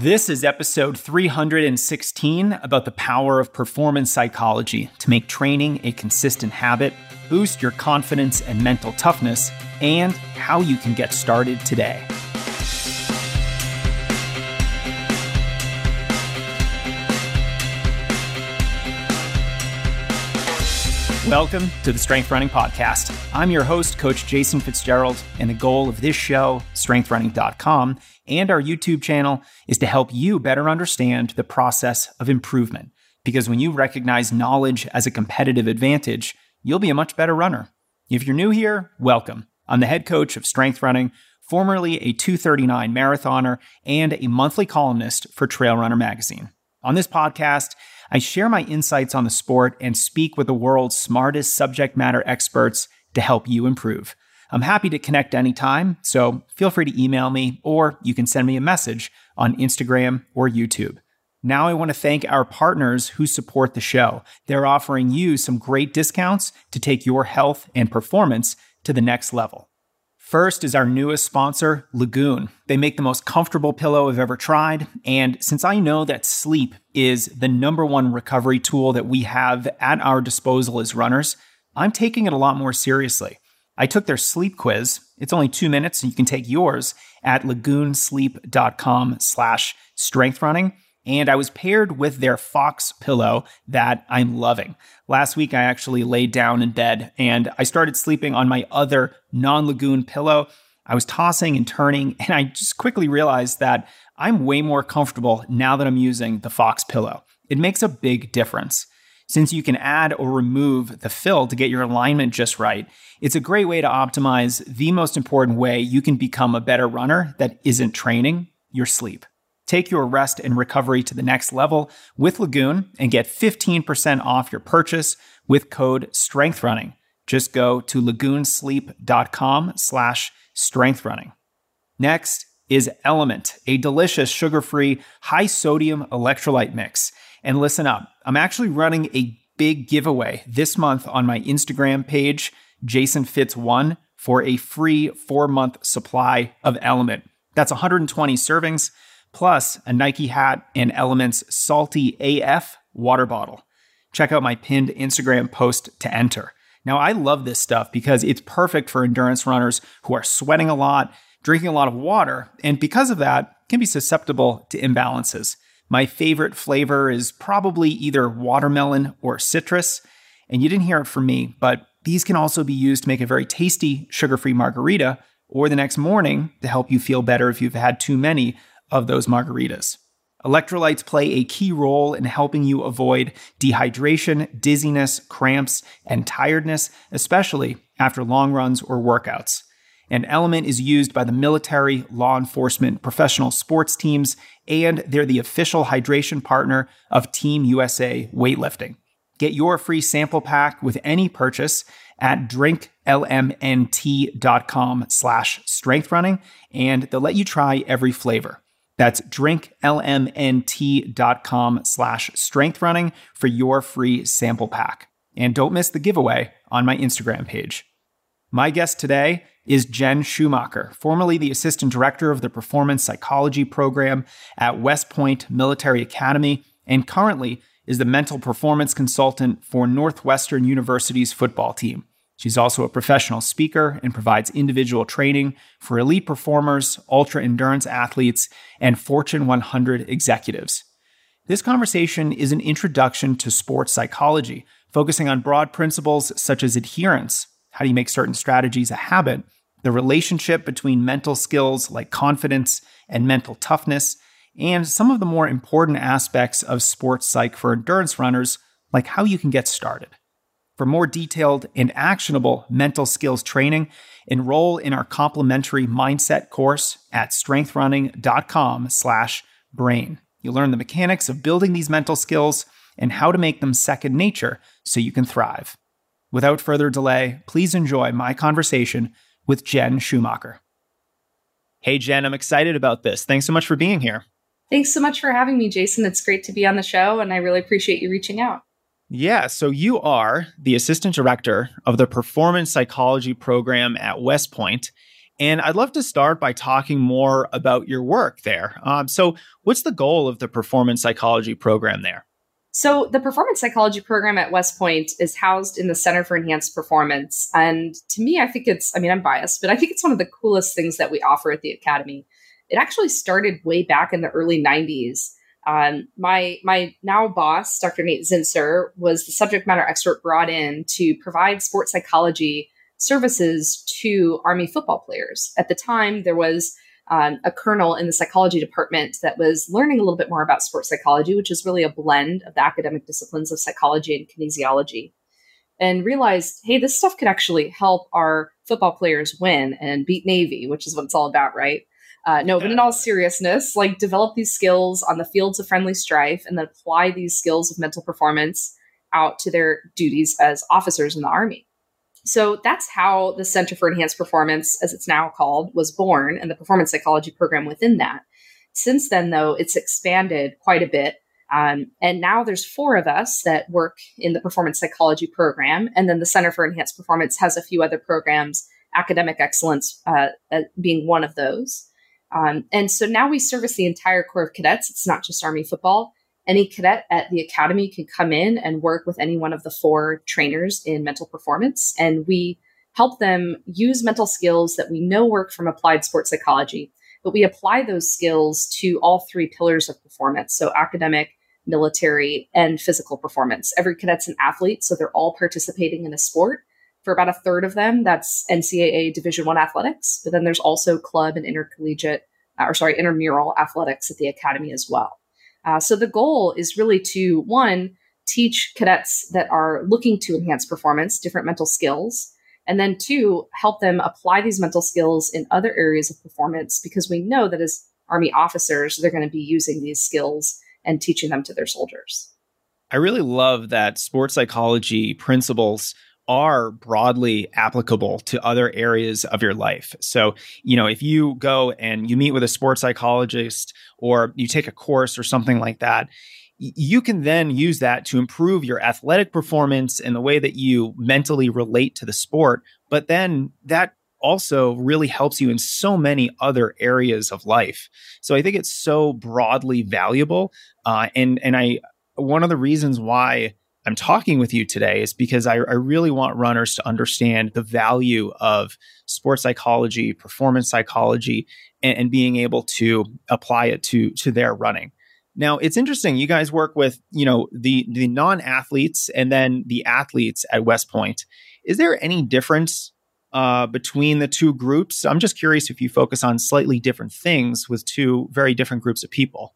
This is episode 316 about the power of performance psychology to make training a consistent habit, boost your confidence and mental toughness, and how you can get started today. Welcome to the Strength Running Podcast. I'm your host, Coach Jason Fitzgerald, and the goal of this show, strengthrunning.com, and our YouTube channel is to help you better understand the process of improvement. Because when you recognize knowledge as a competitive advantage, you'll be a much better runner. If you're new here, welcome. I'm the head coach of Strength Running, formerly a 239 marathoner and a monthly columnist for Trail Runner magazine. On this podcast, I share my insights on the sport and speak with the world's smartest subject matter experts to help you improve. I'm happy to connect anytime, so feel free to email me or you can send me a message on Instagram or YouTube. Now, I want to thank our partners who support the show. They're offering you some great discounts to take your health and performance to the next level. First is our newest sponsor, Lagoon. They make the most comfortable pillow I've ever tried. And since I know that sleep is the number one recovery tool that we have at our disposal as runners, I'm taking it a lot more seriously. I took their sleep quiz. It's only two minutes, and you can take yours at lagoonsleep.com slash strengthrunning and I was paired with their Fox pillow that I'm loving. Last week, I actually laid down in bed and I started sleeping on my other non Lagoon pillow. I was tossing and turning, and I just quickly realized that I'm way more comfortable now that I'm using the Fox pillow. It makes a big difference. Since you can add or remove the fill to get your alignment just right, it's a great way to optimize the most important way you can become a better runner that isn't training your sleep. Take your rest and recovery to the next level with Lagoon and get 15% off your purchase with code STRENGTHRUNNING. Just go to lagoonsleep.com slash strengthrunning. Next is Element, a delicious sugar-free, high-sodium electrolyte mix. And listen up, I'm actually running a big giveaway this month on my Instagram page, Jason Fitz One, for a free four-month supply of Element. That's 120 servings plus a Nike hat and Elements Salty AF water bottle. Check out my pinned Instagram post to enter. Now, I love this stuff because it's perfect for endurance runners who are sweating a lot, drinking a lot of water, and because of that, can be susceptible to imbalances. My favorite flavor is probably either watermelon or citrus, and you didn't hear it from me, but these can also be used to make a very tasty sugar free margarita or the next morning to help you feel better if you've had too many of those margaritas. Electrolytes play a key role in helping you avoid dehydration, dizziness, cramps, and tiredness, especially after long runs or workouts. An element is used by the military, law enforcement, professional sports teams, and they're the official hydration partner of Team USA weightlifting. Get your free sample pack with any purchase at drinklmnt.com slash strengthrunning, and they'll let you try every flavor. That's drinklmnt.com slash strengthrunning for your free sample pack. And don't miss the giveaway on my Instagram page. My guest today is Jen Schumacher, formerly the assistant director of the performance psychology program at West Point Military Academy, and currently is the mental performance consultant for Northwestern University's football team. She's also a professional speaker and provides individual training for elite performers, ultra endurance athletes, and Fortune 100 executives. This conversation is an introduction to sports psychology, focusing on broad principles such as adherence, how do you make certain strategies a habit, the relationship between mental skills like confidence and mental toughness, and some of the more important aspects of sports psych for endurance runners, like how you can get started. For more detailed and actionable mental skills training, enroll in our complimentary mindset course at strengthrunning.com/brain. You'll learn the mechanics of building these mental skills and how to make them second nature so you can thrive. Without further delay, please enjoy my conversation with Jen Schumacher. Hey Jen, I'm excited about this. Thanks so much for being here. Thanks so much for having me, Jason. It's great to be on the show and I really appreciate you reaching out. Yeah, so you are the assistant director of the performance psychology program at West Point. And I'd love to start by talking more about your work there. Um, so, what's the goal of the performance psychology program there? So, the performance psychology program at West Point is housed in the Center for Enhanced Performance. And to me, I think it's, I mean, I'm biased, but I think it's one of the coolest things that we offer at the Academy. It actually started way back in the early 90s. Um, my my now boss, Dr. Nate Zinsser, was the subject matter expert brought in to provide sports psychology services to Army football players. At the time, there was um, a colonel in the psychology department that was learning a little bit more about sports psychology, which is really a blend of the academic disciplines of psychology and kinesiology, and realized, hey, this stuff could actually help our football players win and beat Navy, which is what it's all about, right? Uh, no, but in all seriousness, like develop these skills on the fields of friendly strife and then apply these skills of mental performance out to their duties as officers in the Army. So that's how the Center for Enhanced Performance, as it's now called, was born and the performance psychology program within that. Since then, though, it's expanded quite a bit. Um, and now there's four of us that work in the performance psychology program. And then the Center for Enhanced Performance has a few other programs, academic excellence uh, uh, being one of those. Um, and so now we service the entire Corps of Cadets. It's not just Army football. Any cadet at the academy can come in and work with any one of the four trainers in mental performance. And we help them use mental skills that we know work from applied sports psychology, but we apply those skills to all three pillars of performance. So academic, military, and physical performance. Every cadet's an athlete, so they're all participating in a sport. For about a third of them, that's NCAA Division One athletics. But then there's also club and intercollegiate, or sorry, intramural athletics at the academy as well. Uh, so the goal is really to one, teach cadets that are looking to enhance performance different mental skills. And then two, help them apply these mental skills in other areas of performance because we know that as Army officers, they're going to be using these skills and teaching them to their soldiers. I really love that sports psychology principles are broadly applicable to other areas of your life. So, you know, if you go and you meet with a sports psychologist or you take a course or something like that, you can then use that to improve your athletic performance and the way that you mentally relate to the sport. But then that also really helps you in so many other areas of life. So I think it's so broadly valuable. Uh, and and I one of the reasons why I'm talking with you today is because I, I, really want runners to understand the value of sports psychology, performance psychology, and, and, being able to apply it to to their running. Now, it's interesting. You guys work with you know the the non athletes and then the athletes at West Point. Is there any difference uh, between the two groups? I'm just curious if you focus on slightly different things with two very different groups of people.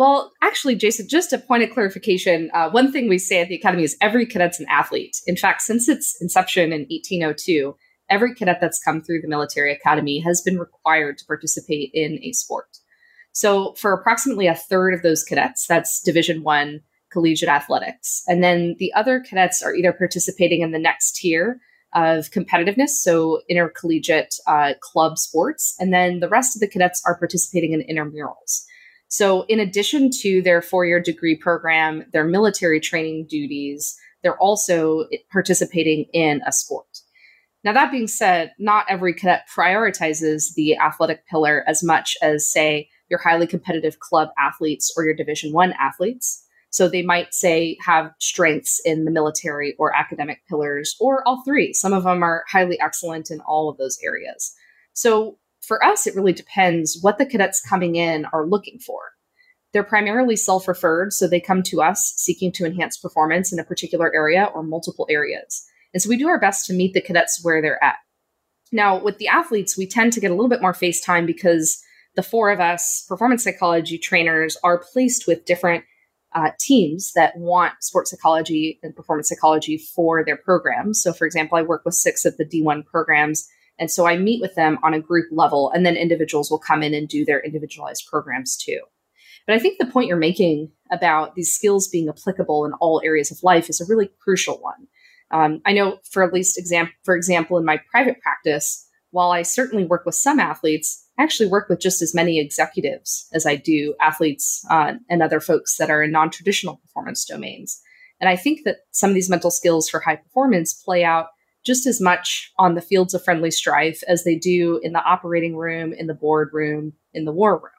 Well, actually, Jason, just a point of clarification. Uh, one thing we say at the Academy is every cadet's an athlete. In fact, since its inception in 1802, every cadet that's come through the military academy has been required to participate in a sport. So, for approximately a third of those cadets, that's Division One collegiate athletics, and then the other cadets are either participating in the next tier of competitiveness, so intercollegiate uh, club sports, and then the rest of the cadets are participating in intramurals. So, in addition to their four year degree program, their military training duties, they're also participating in a sport. Now, that being said, not every cadet prioritizes the athletic pillar as much as, say, your highly competitive club athletes or your Division One athletes. So they might say have strengths in the military or academic pillars, or all three. Some of them are highly excellent in all of those areas. So for us, it really depends what the cadets coming in are looking for. They're primarily self referred, so they come to us seeking to enhance performance in a particular area or multiple areas. And so we do our best to meet the cadets where they're at. Now, with the athletes, we tend to get a little bit more face time because the four of us performance psychology trainers are placed with different uh, teams that want sports psychology and performance psychology for their programs. So, for example, I work with six of the D1 programs and so I meet with them on a group level, and then individuals will come in and do their individualized programs too. But I think the point you're making about these skills being applicable in all areas of life is a really crucial one. Um, I know, for at least example, for example, in my private practice, while I certainly work with some athletes, I actually work with just as many executives as I do athletes uh, and other folks that are in non-traditional performance domains. And I think that some of these mental skills for high performance play out just as much on the fields of friendly strife as they do in the operating room, in the boardroom, in the war room.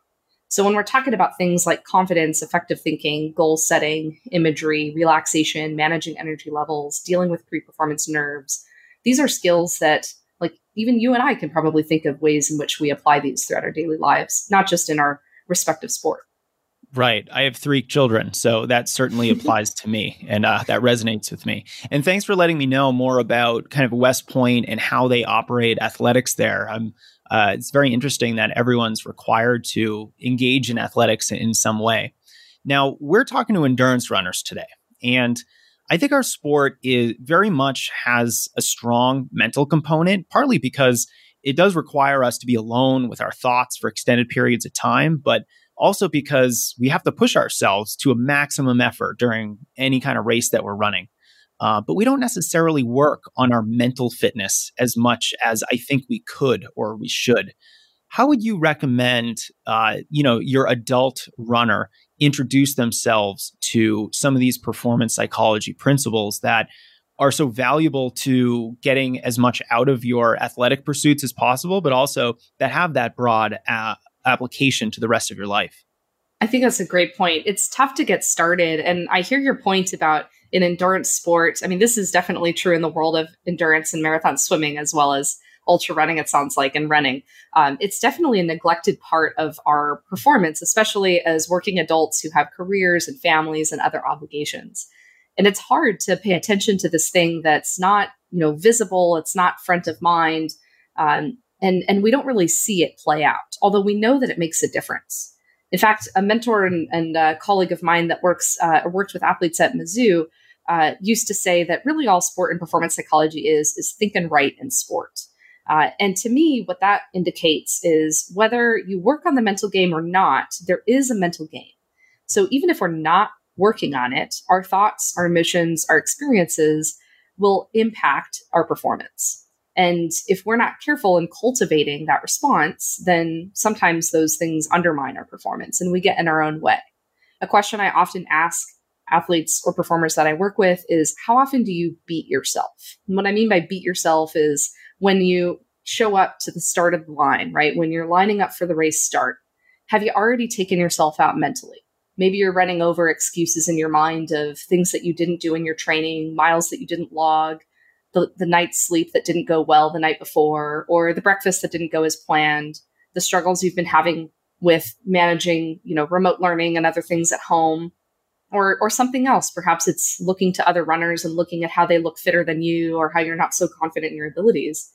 So when we're talking about things like confidence, effective thinking, goal setting, imagery, relaxation, managing energy levels, dealing with pre-performance nerves, these are skills that like even you and I can probably think of ways in which we apply these throughout our daily lives, not just in our respective sport. Right. I have three children, so that certainly applies to me and uh, that resonates with me. And thanks for letting me know more about kind of West Point and how they operate athletics there. I'm uh, it's very interesting that everyone's required to engage in athletics in some way. Now, we're talking to endurance runners today, and I think our sport is very much has a strong mental component, partly because it does require us to be alone with our thoughts for extended periods of time, but also because we have to push ourselves to a maximum effort during any kind of race that we're running. Uh, but we don't necessarily work on our mental fitness as much as I think we could or we should. How would you recommend, uh, you know, your adult runner introduce themselves to some of these performance psychology principles that are so valuable to getting as much out of your athletic pursuits as possible, but also that have that broad uh, application to the rest of your life? I think that's a great point. It's tough to get started. And I hear your point about in endurance sports. I mean, this is definitely true in the world of endurance and marathon swimming as well as ultra running, it sounds like, and running. Um, it's definitely a neglected part of our performance, especially as working adults who have careers and families and other obligations. And it's hard to pay attention to this thing that's not, you know, visible, it's not front of mind. Um, and, and we don't really see it play out, although we know that it makes a difference. In fact, a mentor and, and a colleague of mine that works uh, worked with athletes at Mizzou uh, used to say that really all sport and performance psychology is is think and write in sport. Uh, and to me, what that indicates is whether you work on the mental game or not, there is a mental game. So even if we're not working on it, our thoughts, our emotions, our experiences will impact our performance. And if we're not careful in cultivating that response, then sometimes those things undermine our performance and we get in our own way. A question I often ask athletes or performers that I work with is how often do you beat yourself? And what I mean by beat yourself is when you show up to the start of the line, right? When you're lining up for the race start, have you already taken yourself out mentally? Maybe you're running over excuses in your mind of things that you didn't do in your training, miles that you didn't log, the, the night's sleep that didn't go well the night before, or the breakfast that didn't go as planned, the struggles you've been having with managing, you know, remote learning and other things at home, or or something else. Perhaps it's looking to other runners and looking at how they look fitter than you or how you're not so confident in your abilities.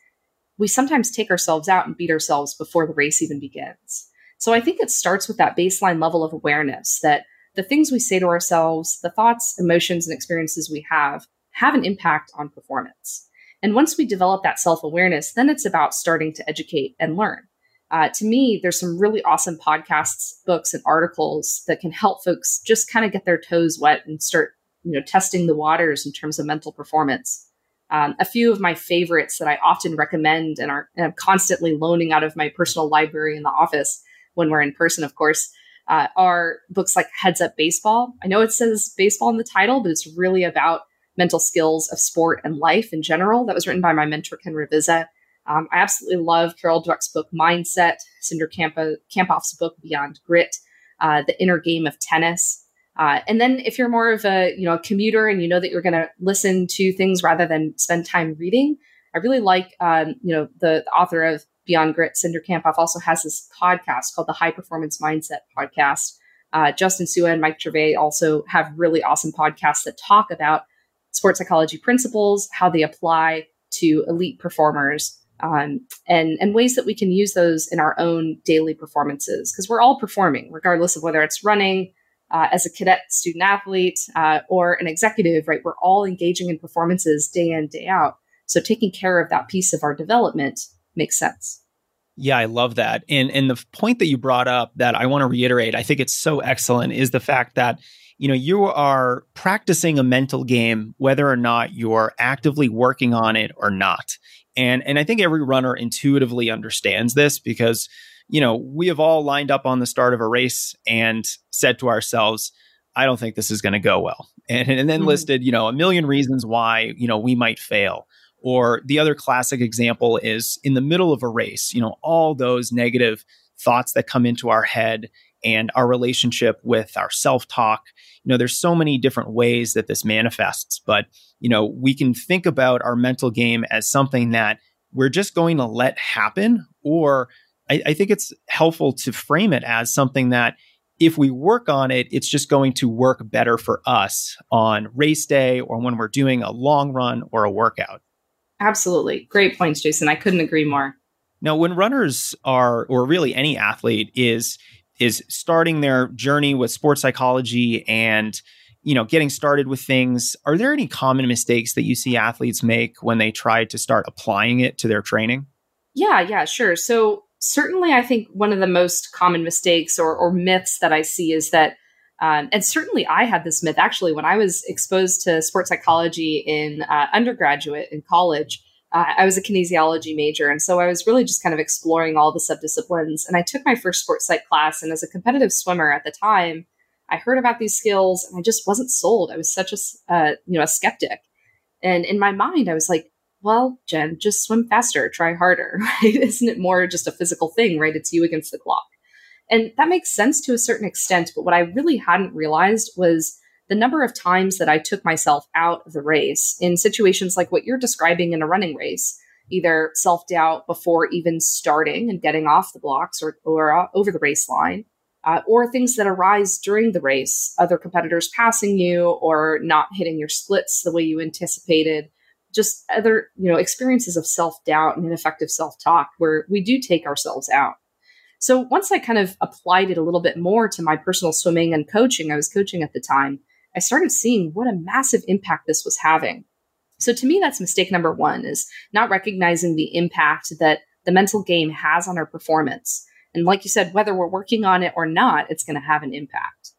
We sometimes take ourselves out and beat ourselves before the race even begins. So I think it starts with that baseline level of awareness that the things we say to ourselves, the thoughts, emotions, and experiences we have have an impact on performance. And once we develop that self awareness, then it's about starting to educate and learn. Uh, to me, there's some really awesome podcasts, books, and articles that can help folks just kind of get their toes wet and start, you know, testing the waters in terms of mental performance. Um, a few of my favorites that I often recommend and are and I'm constantly loaning out of my personal library in the office when we're in person, of course, uh, are books like Heads Up Baseball. I know it says baseball in the title, but it's really about mental skills of sport and life in general. That was written by my mentor, Ken Ravizza. Um, I absolutely love Carol Dweck's book Mindset, Cindra Campa, Kamphoff's book Beyond Grit, uh, The Inner Game of Tennis. Uh, and then if you're more of a you know a commuter and you know that you're going to listen to things rather than spend time reading, I really like um, you know the, the, author of Beyond Grit, Cindra Kamphoff, also has this podcast called the High Performance Mindset Podcast. Uh, Justin Sua and Mike Gervais also have really awesome podcasts that talk about sports psychology principles, how they apply to elite performers, um, and and ways that we can use those in our own daily performances because we're all performing regardless of whether it's running uh, as a cadet student athlete uh, or an executive right? We're all engaging in performances day in day out. So taking care of that piece of our development makes sense. Yeah, I love that. And and the point that you brought up that I want to reiterate, I think it's so excellent is the fact that you know you are practicing a mental game whether or not you're actively working on it or not and and I think every runner intuitively understands this because you know we have all lined up on the start of a race and said to ourselves I don't think this is going to go well and and then mm-hmm. listed you know a million reasons why you know we might fail Or the other classic example is in the middle of a race, you know, all those negative thoughts that come into our head and our relationship with our self talk. You know, there's so many different ways that this manifests, but, you know, we can think about our mental game as something that we're just going to let happen. Or I, I think it's helpful to frame it as something that if we work on it, it's just going to work better for us on race day or when we're doing a long run or a workout. Absolutely. Great points, Jason. I couldn't agree more. Now, when runners are, or really any athlete is, is starting their journey with sports psychology and you know getting started with things. Are there any common mistakes that you see athletes make when they try to start applying it to their training? Yeah yeah sure. So certainly i think one of the most common mistakes or, or myths that i see is that um, and certainly i had this myth actually when i was exposed to sports psychology in uh, undergraduate in college uh, I was a kinesiology major. And so I was really just kind of exploring all the subdisciplines. And I took my first sports psych class. And as a competitive swimmer at the time, I heard about these skills and I just wasn't sold. I was such a, uh, you know, a skeptic. And in my mind, I was like, well, Jen, just swim faster, try harder, right? Isn't it more just a physical thing, right? It's you against the clock. And that makes sense to a certain extent. But what I really hadn't realized was the number of times that I took myself out of the race in situations like what you're describing in a running race, either self doubt before even starting and getting off the blocks or, or uh, over the race line, uh, or things that arise during the race, other competitors passing you or not hitting your splits the way you anticipated. Just other, you know, experiences of self doubt and ineffective self talk where we do take ourselves out. So once I kind of applied it a little bit more to my personal swimming and coaching, I was coaching at the time, I started seeing what a massive impact this was having. So to me, that's mistake number one is not recognizing the impact that the mental game has on our performance. And like you said, whether we're working on it or not, it's going to have an impact.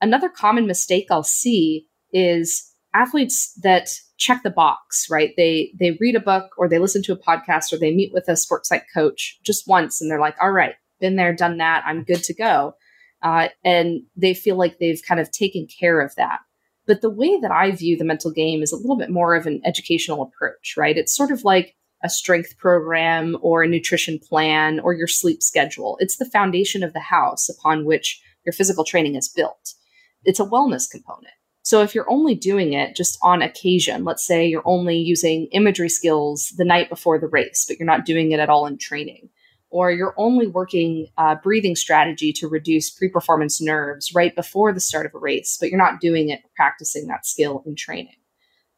Another common mistake I'll see is athletes that check the box, right? They they read a book or they listen to a podcast or they meet with a sports psych coach just once and they're like, all right, been there, done that, I'm good to go. Uh, and they feel like they've kind of taken care of that. But the way that I view the mental game is a little bit more of an educational approach, right? It's sort of like a strength program or a nutrition plan or your sleep schedule. It's the foundation of the house upon which your physical training is built. It's a wellness component. So if you're only doing it just on occasion, let's say you're only using imagery skills the night before the race, but you're not doing it at all in training, or you're only working uh, breathing strategy to reduce pre-performance nerves right before the start of a race, but you're not doing it practicing that skill in training.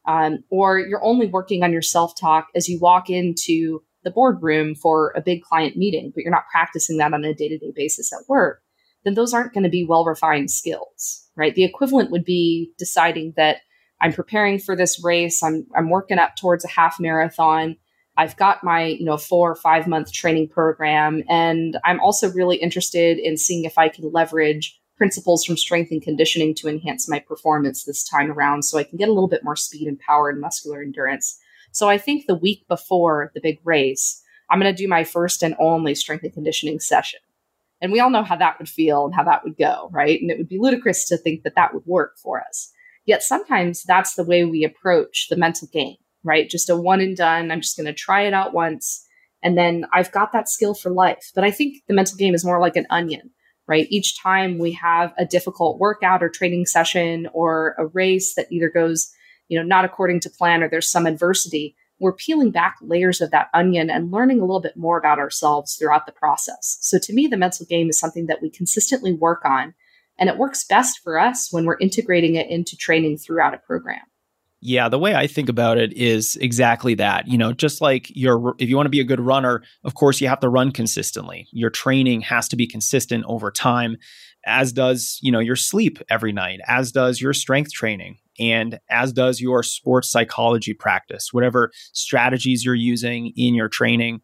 Um, or you're only working on your self-talk as you walk into the boardroom for a big client meeting, but you're not practicing that on a day-to-day basis at work, then those aren't going to be well-refined skills, right? The equivalent would be deciding that I'm preparing for this race, I'm, I'm working up towards a half marathon, I've got my, you know, four or five month training program. And I'm also really interested in seeing if I can leverage principles from strength and conditioning to enhance my performance this time around so I can get a little bit more speed and power and muscular endurance. So I think the week before the big race, I'm going to do my first and only strength and conditioning session. And we all know how that would feel and how that would go, right? And it would be ludicrous to think that that would work for us. Yet sometimes that's the way we approach the mental game right? Just a one and done. I'm just going to try it out once. And then I've got that skill for life. But I think the mental game is more like an onion, right? Each time we have a difficult workout or training session or a race that either goes, you know, not according to plan or there's some adversity, we're peeling back layers of that onion and learning a little bit more about ourselves throughout the process. So to me, the mental game is something that we consistently work on. And it works best for us when we're integrating it into training throughout a program. Yeah, the way I think about it is exactly that. You know, just like you're, if you want to be a good runner, of course, you have to run consistently. Your training has to be consistent over time, as does, you know, your sleep every night, as does your strength training, and as does your sports psychology practice, whatever strategies you're using in your training.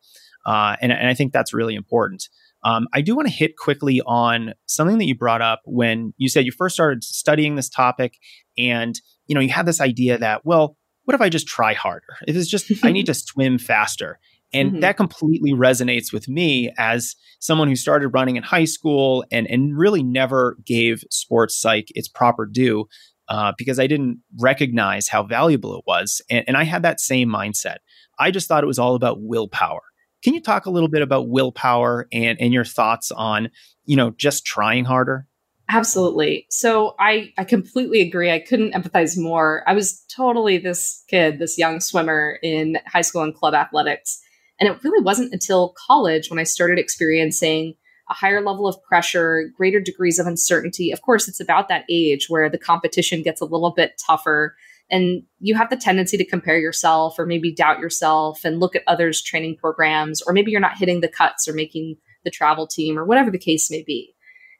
Uh, and, and I think that's really important. Um, I do want to hit quickly on something that you brought up when you said you first started studying this topic and you know, you have this idea that, well, what if I just try harder? If it's just, I need to swim faster. And mm-hmm. that completely resonates with me as someone who started running in high school and, and really never gave sports psych its proper due uh, because I didn't recognize how valuable it was. And, and I had that same mindset I just thought it was all about willpower. Can you talk a little bit about willpower and, and your thoughts on, you know, just trying harder? Absolutely. So I, I completely agree. I couldn't empathize more. I was totally this kid, this young swimmer in high school and club athletics. And it really wasn't until college when I started experiencing a higher level of pressure, greater degrees of uncertainty. Of course, it's about that age where the competition gets a little bit tougher and you have the tendency to compare yourself or maybe doubt yourself and look at others' training programs, or maybe you're not hitting the cuts or making the travel team or whatever the case may be.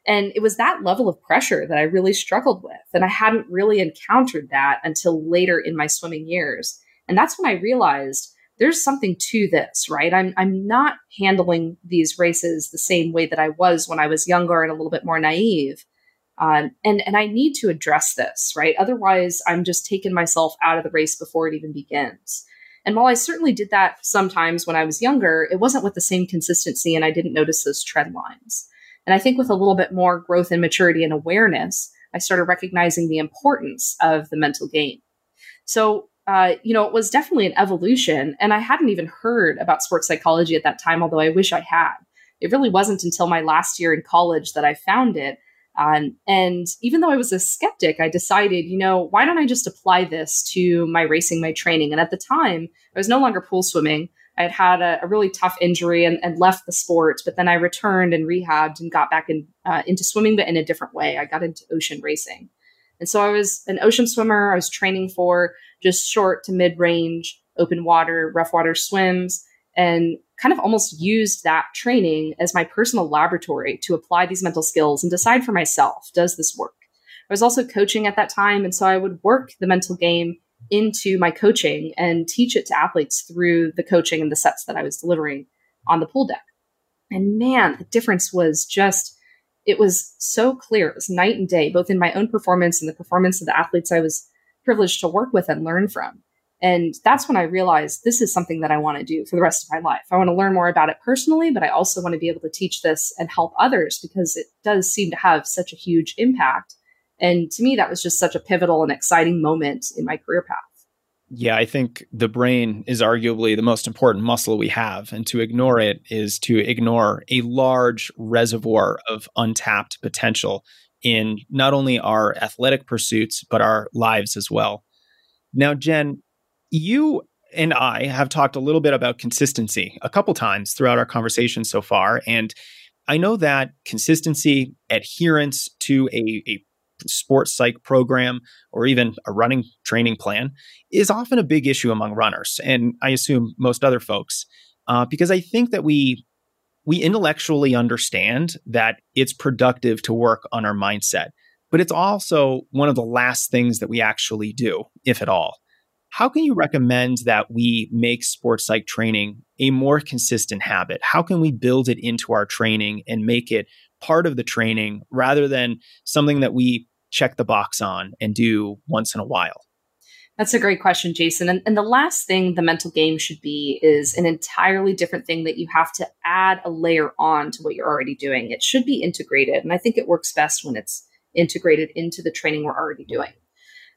And it was that level of pressure that I really struggled with. And I hadn't really encountered that until later in my swimming years. And that's when I realized there's something to this, right? I'm, I'm not handling these races the same way that I was when I was younger and a little bit more naive. Um, and, and I need to address this, right? Otherwise, I'm just taking myself out of the race before it even begins. And while I certainly did that sometimes when I was younger, it wasn't with the same consistency and I didn't notice those trend lines. And I think with a little bit more growth and maturity and awareness, I started recognizing the importance of the mental game. So, uh, you know, it was definitely an evolution. And I hadn't even heard about sports psychology at that time, although I wish I had. It really wasn't until my last year in college that I found it um, and even though I was a skeptic, I decided, you know, why don't I just apply this to my racing, my training? And at the time, I was no longer pool swimming. I had had a, a really tough injury and, and, left the sport, but then I returned and rehabbed and got back in, uh, into swimming, but in a different way. I got into ocean racing. And so I was an ocean swimmer. I was training for just short to mid range, open water, rough water swims and kind of almost used that training as my personal laboratory to apply these mental skills and decide for myself does this work? I was also coaching at that time. And so I would work the mental game into my coaching and teach it to athletes through the coaching and the sets that I was delivering on the pool deck. And man, the difference was just, it was so clear. It was night and day, both in my own performance and the performance of the athletes I was privileged to work with and learn from. And that's when I realized this is something that I want to do for the rest of my life. I want to learn more about it personally, but I also want to be able to teach this and help others because it does seem to have such a huge impact. And to me, that was just such a pivotal and exciting moment in my career path. Yeah, I think the brain is arguably the most important muscle we have. And to ignore it is to ignore a large reservoir of untapped potential in not only our athletic pursuits, but our lives as well. Now, Jen, you and I have talked a little bit about consistency a couple times throughout our conversation so far. And I know that consistency, adherence to a, a sports psych program or even a running training plan is often a big issue among runners. And I assume most other folks, uh, because I think that we we intellectually understand that it's productive to work on our mindset, but it's also one of the last things that we actually do, if at all. How can you recommend that we make sports psych training a more consistent habit? How can we build it into our training and make it part of the training rather than something that we check the box on and do once in a while? That's a great question, Jason. And, and, the last thing the mental game should be is an entirely different thing that you have to add a layer on to what you're already doing. It should be integrated. And I think it works best when it's integrated into the training we're already doing.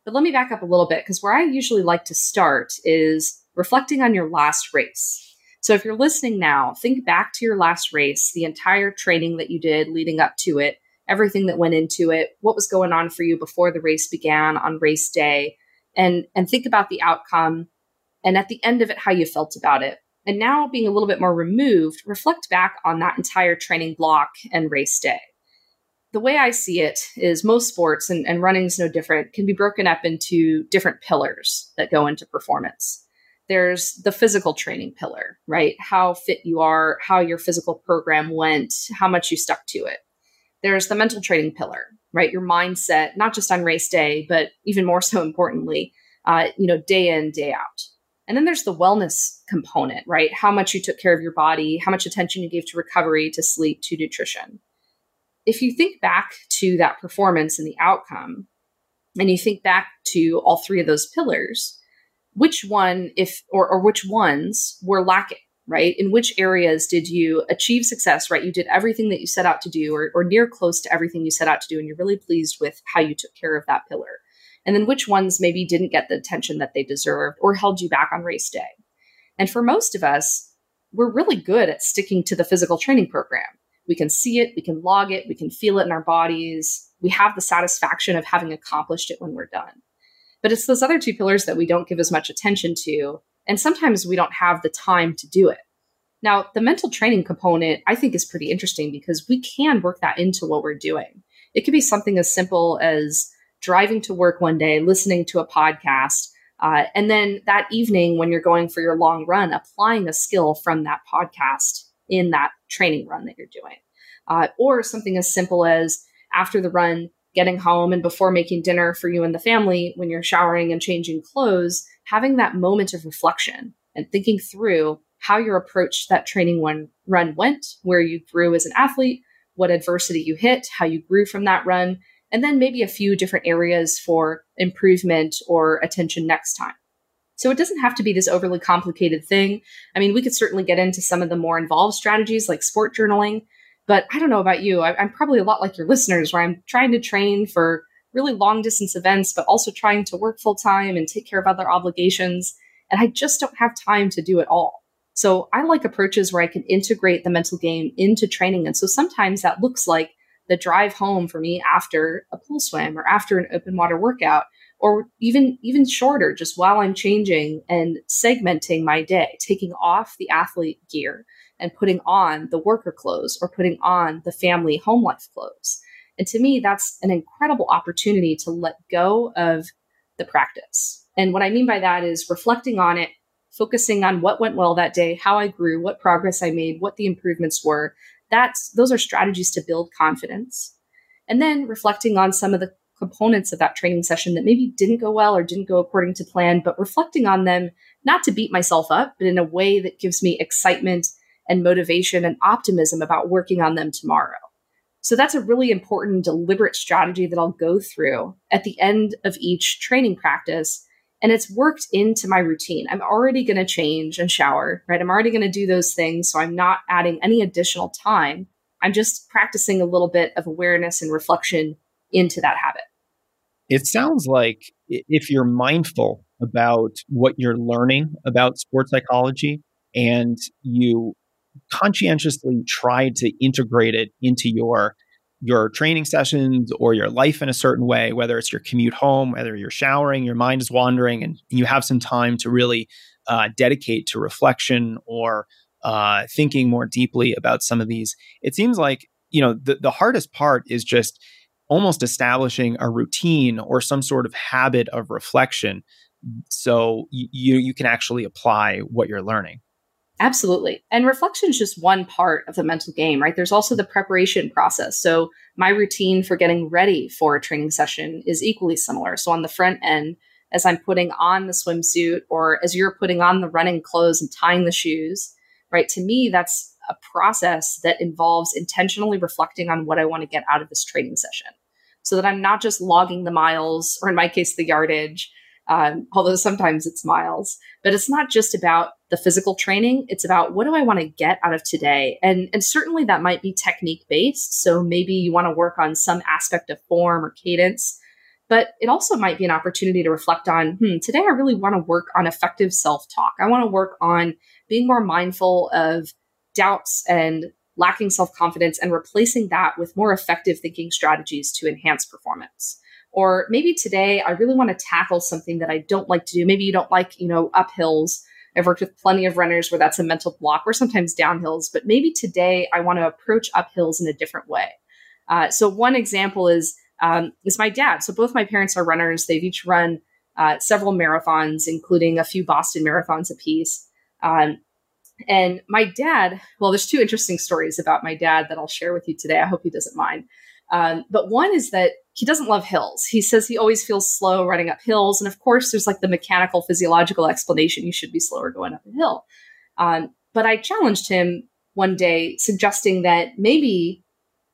But let me back up a little bit because where I usually like to start is reflecting on your last race. So if you're listening now, think back to your last race, the entire training that you did leading up to it, everything that went into it, what was going on for you before the race began on race day, and and think about the outcome and at the end of it how you felt about it. And now being a little bit more removed, reflect back on that entire training block and race day the way I see it is most sports, and, and running is no different, can be broken up into different pillars that go into performance. There's the physical training pillar, right? How fit you are, how your physical program went, how much you stuck to it. There's the mental training pillar, right? Your mindset, not just on race day, but even more so importantly, uh, you know, day in, day out. And then there's the wellness component, right? How much you took care of your body, how much attention you gave to recovery, to sleep, to nutrition if you think back to that performance and the outcome, and you think back to all three of those pillars, which one, if or, or which ones were lacking, right? In which areas did you achieve success, right? You did everything that you set out to do, or, or near close to everything you set out to do, and you're really pleased with how you took care of that pillar. And then which ones maybe didn't get the attention that they deserved or held you back on race day. And for most of us, we're really good at sticking to the physical training program. We can see it, we can log it, we can feel it in our bodies. We have the satisfaction of having accomplished it when we're done. But it's those other two pillars that we don't give as much attention to. And sometimes we don't have the time to do it. Now, the mental training component, I think, is pretty interesting because we can work that into what we're doing. It could be something as simple as driving to work one day, listening to a podcast, uh, and then that evening, when you're going for your long run, applying a skill from that podcast in that training run that you're doing. Uh, or something as simple as after the run, getting home and before making dinner for you and the family, when you're showering and changing clothes, having that moment of reflection and thinking through how your approach to that training one run went, where you grew as an athlete, what adversity you hit, how you grew from that run, and then maybe a few different areas for improvement or attention next time. So it doesn't have to be this overly complicated thing. I mean, we could certainly get into some of the more involved strategies like sport journaling, but I don't know about you. I, am probably a lot like your listeners where I'm trying to train for really long distance events, but also trying to work full time and take care of other obligations. And I just don't have time to do it all. So I like approaches where I can integrate the mental game into training. And so sometimes that looks like the drive home for me after a pool swim or after an open water workout or even even shorter just while i'm changing and segmenting my day taking off the athlete gear and putting on the worker clothes or putting on the family home life clothes. And to me that's an incredible opportunity to let go of the practice. And what i mean by that is reflecting on it focusing on what went well that day how i grew what progress i made what the improvements were. That's those are strategies to build confidence. And then reflecting on some of the components of that training session that maybe didn't go well or didn't go according to plan, but reflecting on them not to beat myself up, but in a way that gives me excitement and motivation and optimism about working on them tomorrow. So that's a really important, deliberate strategy that I'll go through at the end of each training practice and it's worked into my routine. I'm already going to change and shower, right? I'm already going to do those things. So I'm not adding any additional time. I'm just practicing a little bit of awareness and reflection into that habit. It sounds like if you're mindful about what you're learning about sports psychology and you conscientiously try to integrate it into your your training sessions or your life in a certain way, whether it's your commute home, whether you're showering, your mind is wandering, and you have some time to really uh, dedicate to reflection or uh, thinking more deeply about some of these. It seems like you know the, the hardest part is just almost establishing a routine or some sort of habit of reflection so you you can actually apply what you're learning Absolutely. And reflection is just one part of the mental game, right? There's also the preparation process. So, my routine for getting ready for a training session is equally similar. So, on the front end, as I'm putting on the swimsuit or as you're putting on the running clothes and tying the shoes, right? To me, that's a process that involves intentionally reflecting on what I want to get out of this training session so that I'm not just logging the miles, or in my case, the yardage, um, although sometimes it's miles. But it's not just about the physical training. It's about what do I want to get out of today? And, and certainly that might be technique based. So maybe you want to work on some aspect of form or cadence. But it also might be an opportunity to reflect on, hmm, today I really want to work on effective self talk. I want to work on being more mindful of doubts and lacking self confidence and replacing that with more effective thinking strategies to enhance performance. Or maybe today I really want to tackle something that I don't like to do. Maybe you don't like, you know, uphills. I've worked with plenty of runners where that's a mental block or sometimes downhills, but maybe today I want to approach uphills in a different way. Uh, so one example is um, is my dad. So both my parents are runners. They've each run uh, several marathons, including a few Boston marathons apiece. Um, and my dad, well, there's two interesting stories about my dad that I'll share with you today. I hope he doesn't mind. Um, but one is that he doesn't love hills. He says he always feels slow running up hills. And of course, there's like the mechanical, physiological explanation you should be slower going up a hill. Um, but I challenged him one day, suggesting that maybe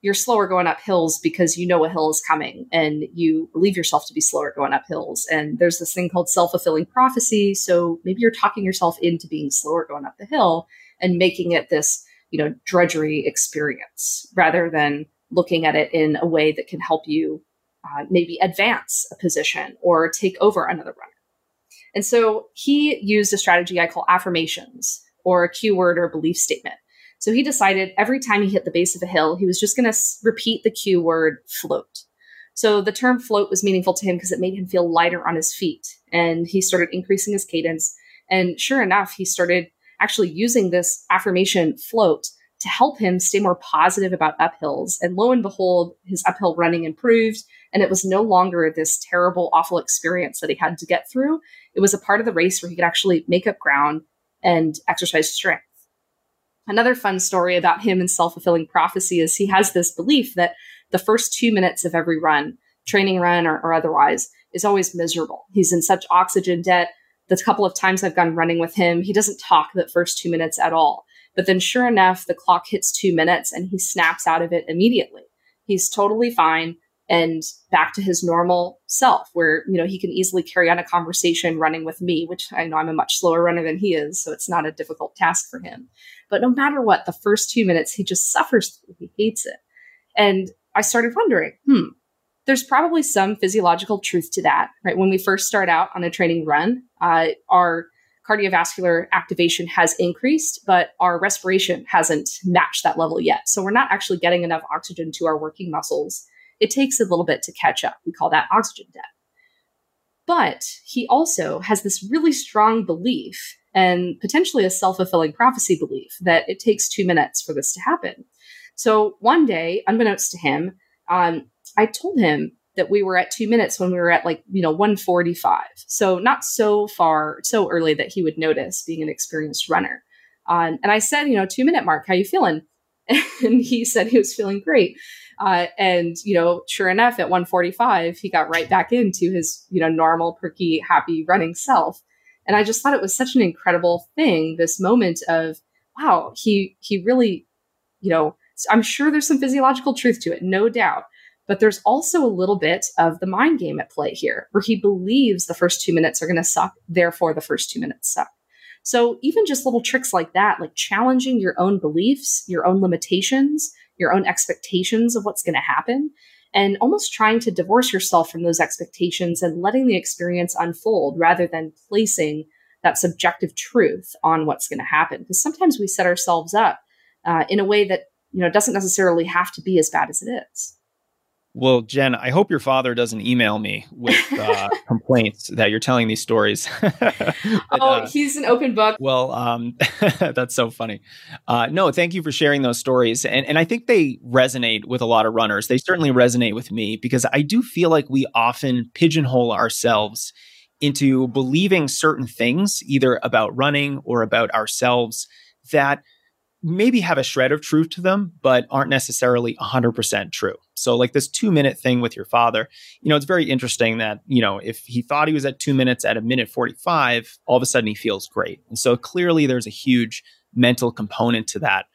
you're slower going up hills because you know a hill is coming and you believe yourself to be slower going up hills. And there's this thing called self fulfilling prophecy. So maybe you're talking yourself into being slower going up the hill and making it this, you know, drudgery experience rather than looking at it in a way that can help you uh, maybe advance a position or take over another runner. And so he used a strategy I call affirmations or a keyword or belief statement. So he decided every time he hit the base of a hill, he was just going to s- repeat the keyword float. So the term float was meaningful to him because it made him feel lighter on his feet. And he started increasing his cadence. And sure enough, he started actually using this affirmation float to help him stay more positive about uphills. And lo and behold, his uphill running improved. And it was no longer this terrible, awful experience that he had to get through. It was a part of the race where he could actually make up ground and exercise strength. Another fun story about him and self fulfilling prophecy is he has this belief that the first two minutes of every run, training run or, or otherwise, is always miserable. He's in such oxygen debt. The couple of times I've gone running with him, he doesn't talk the first two minutes at all. But then, sure enough, the clock hits two minutes and he snaps out of it immediately. He's totally fine and back to his normal self where you know he can easily carry on a conversation running with me which i know i'm a much slower runner than he is so it's not a difficult task for him. But no matter what the first two minutes he just suffers through he hates it. And i started wondering hmm there's probably some physiological truth to that right? When we first start out on a training run uh, our cardiovascular activation has increased but our respiration hasn't matched that level yet so we're not actually getting enough oxygen to our working muscles it takes a little bit to catch up. We call that oxygen debt. But he also has this really strong belief and potentially a self fulfilling prophecy belief that it takes two minutes for this to happen. So one day, unbeknownst to him, um, I told him that we were at two minutes when we were at like, you know, 145. So not so far, so early that he would notice being an experienced runner. Um, and I said, you know, two minute mark, how you feeling? And he said he was feeling great. Uh, and you know, sure enough, at 145, he got right back into his you know normal, perky, happy running self. And I just thought it was such an incredible thing. This moment of wow, he he really, you know, I'm sure there's some physiological truth to it, no doubt. But there's also a little bit of the mind game at play here, where he believes the first two minutes are going to suck, therefore the first two minutes suck. So even just little tricks like that, like challenging your own beliefs, your own limitations, your own expectations of what's going to happen and almost trying to divorce yourself from those expectations and letting the experience unfold rather than placing that subjective truth on what's going to happen because sometimes we set ourselves up uh, in a way that you know doesn't necessarily have to be as bad as it is well, Jen, I hope your father doesn't email me with uh, complaints that you're telling these stories. but, oh, uh, he's an open book. Well, um, that's so funny. Uh, no, thank you for sharing those stories, and and I think they resonate with a lot of runners. They certainly resonate with me because I do feel like we often pigeonhole ourselves into believing certain things, either about running or about ourselves, that maybe have a shred of truth to them, but aren't necessarily 100% true. So, like this two minute thing with your father, you know, it's very interesting that, you know, if he thought he was at two minutes at a minute 45, all of a sudden he feels great. And so clearly there's a huge mental component to that.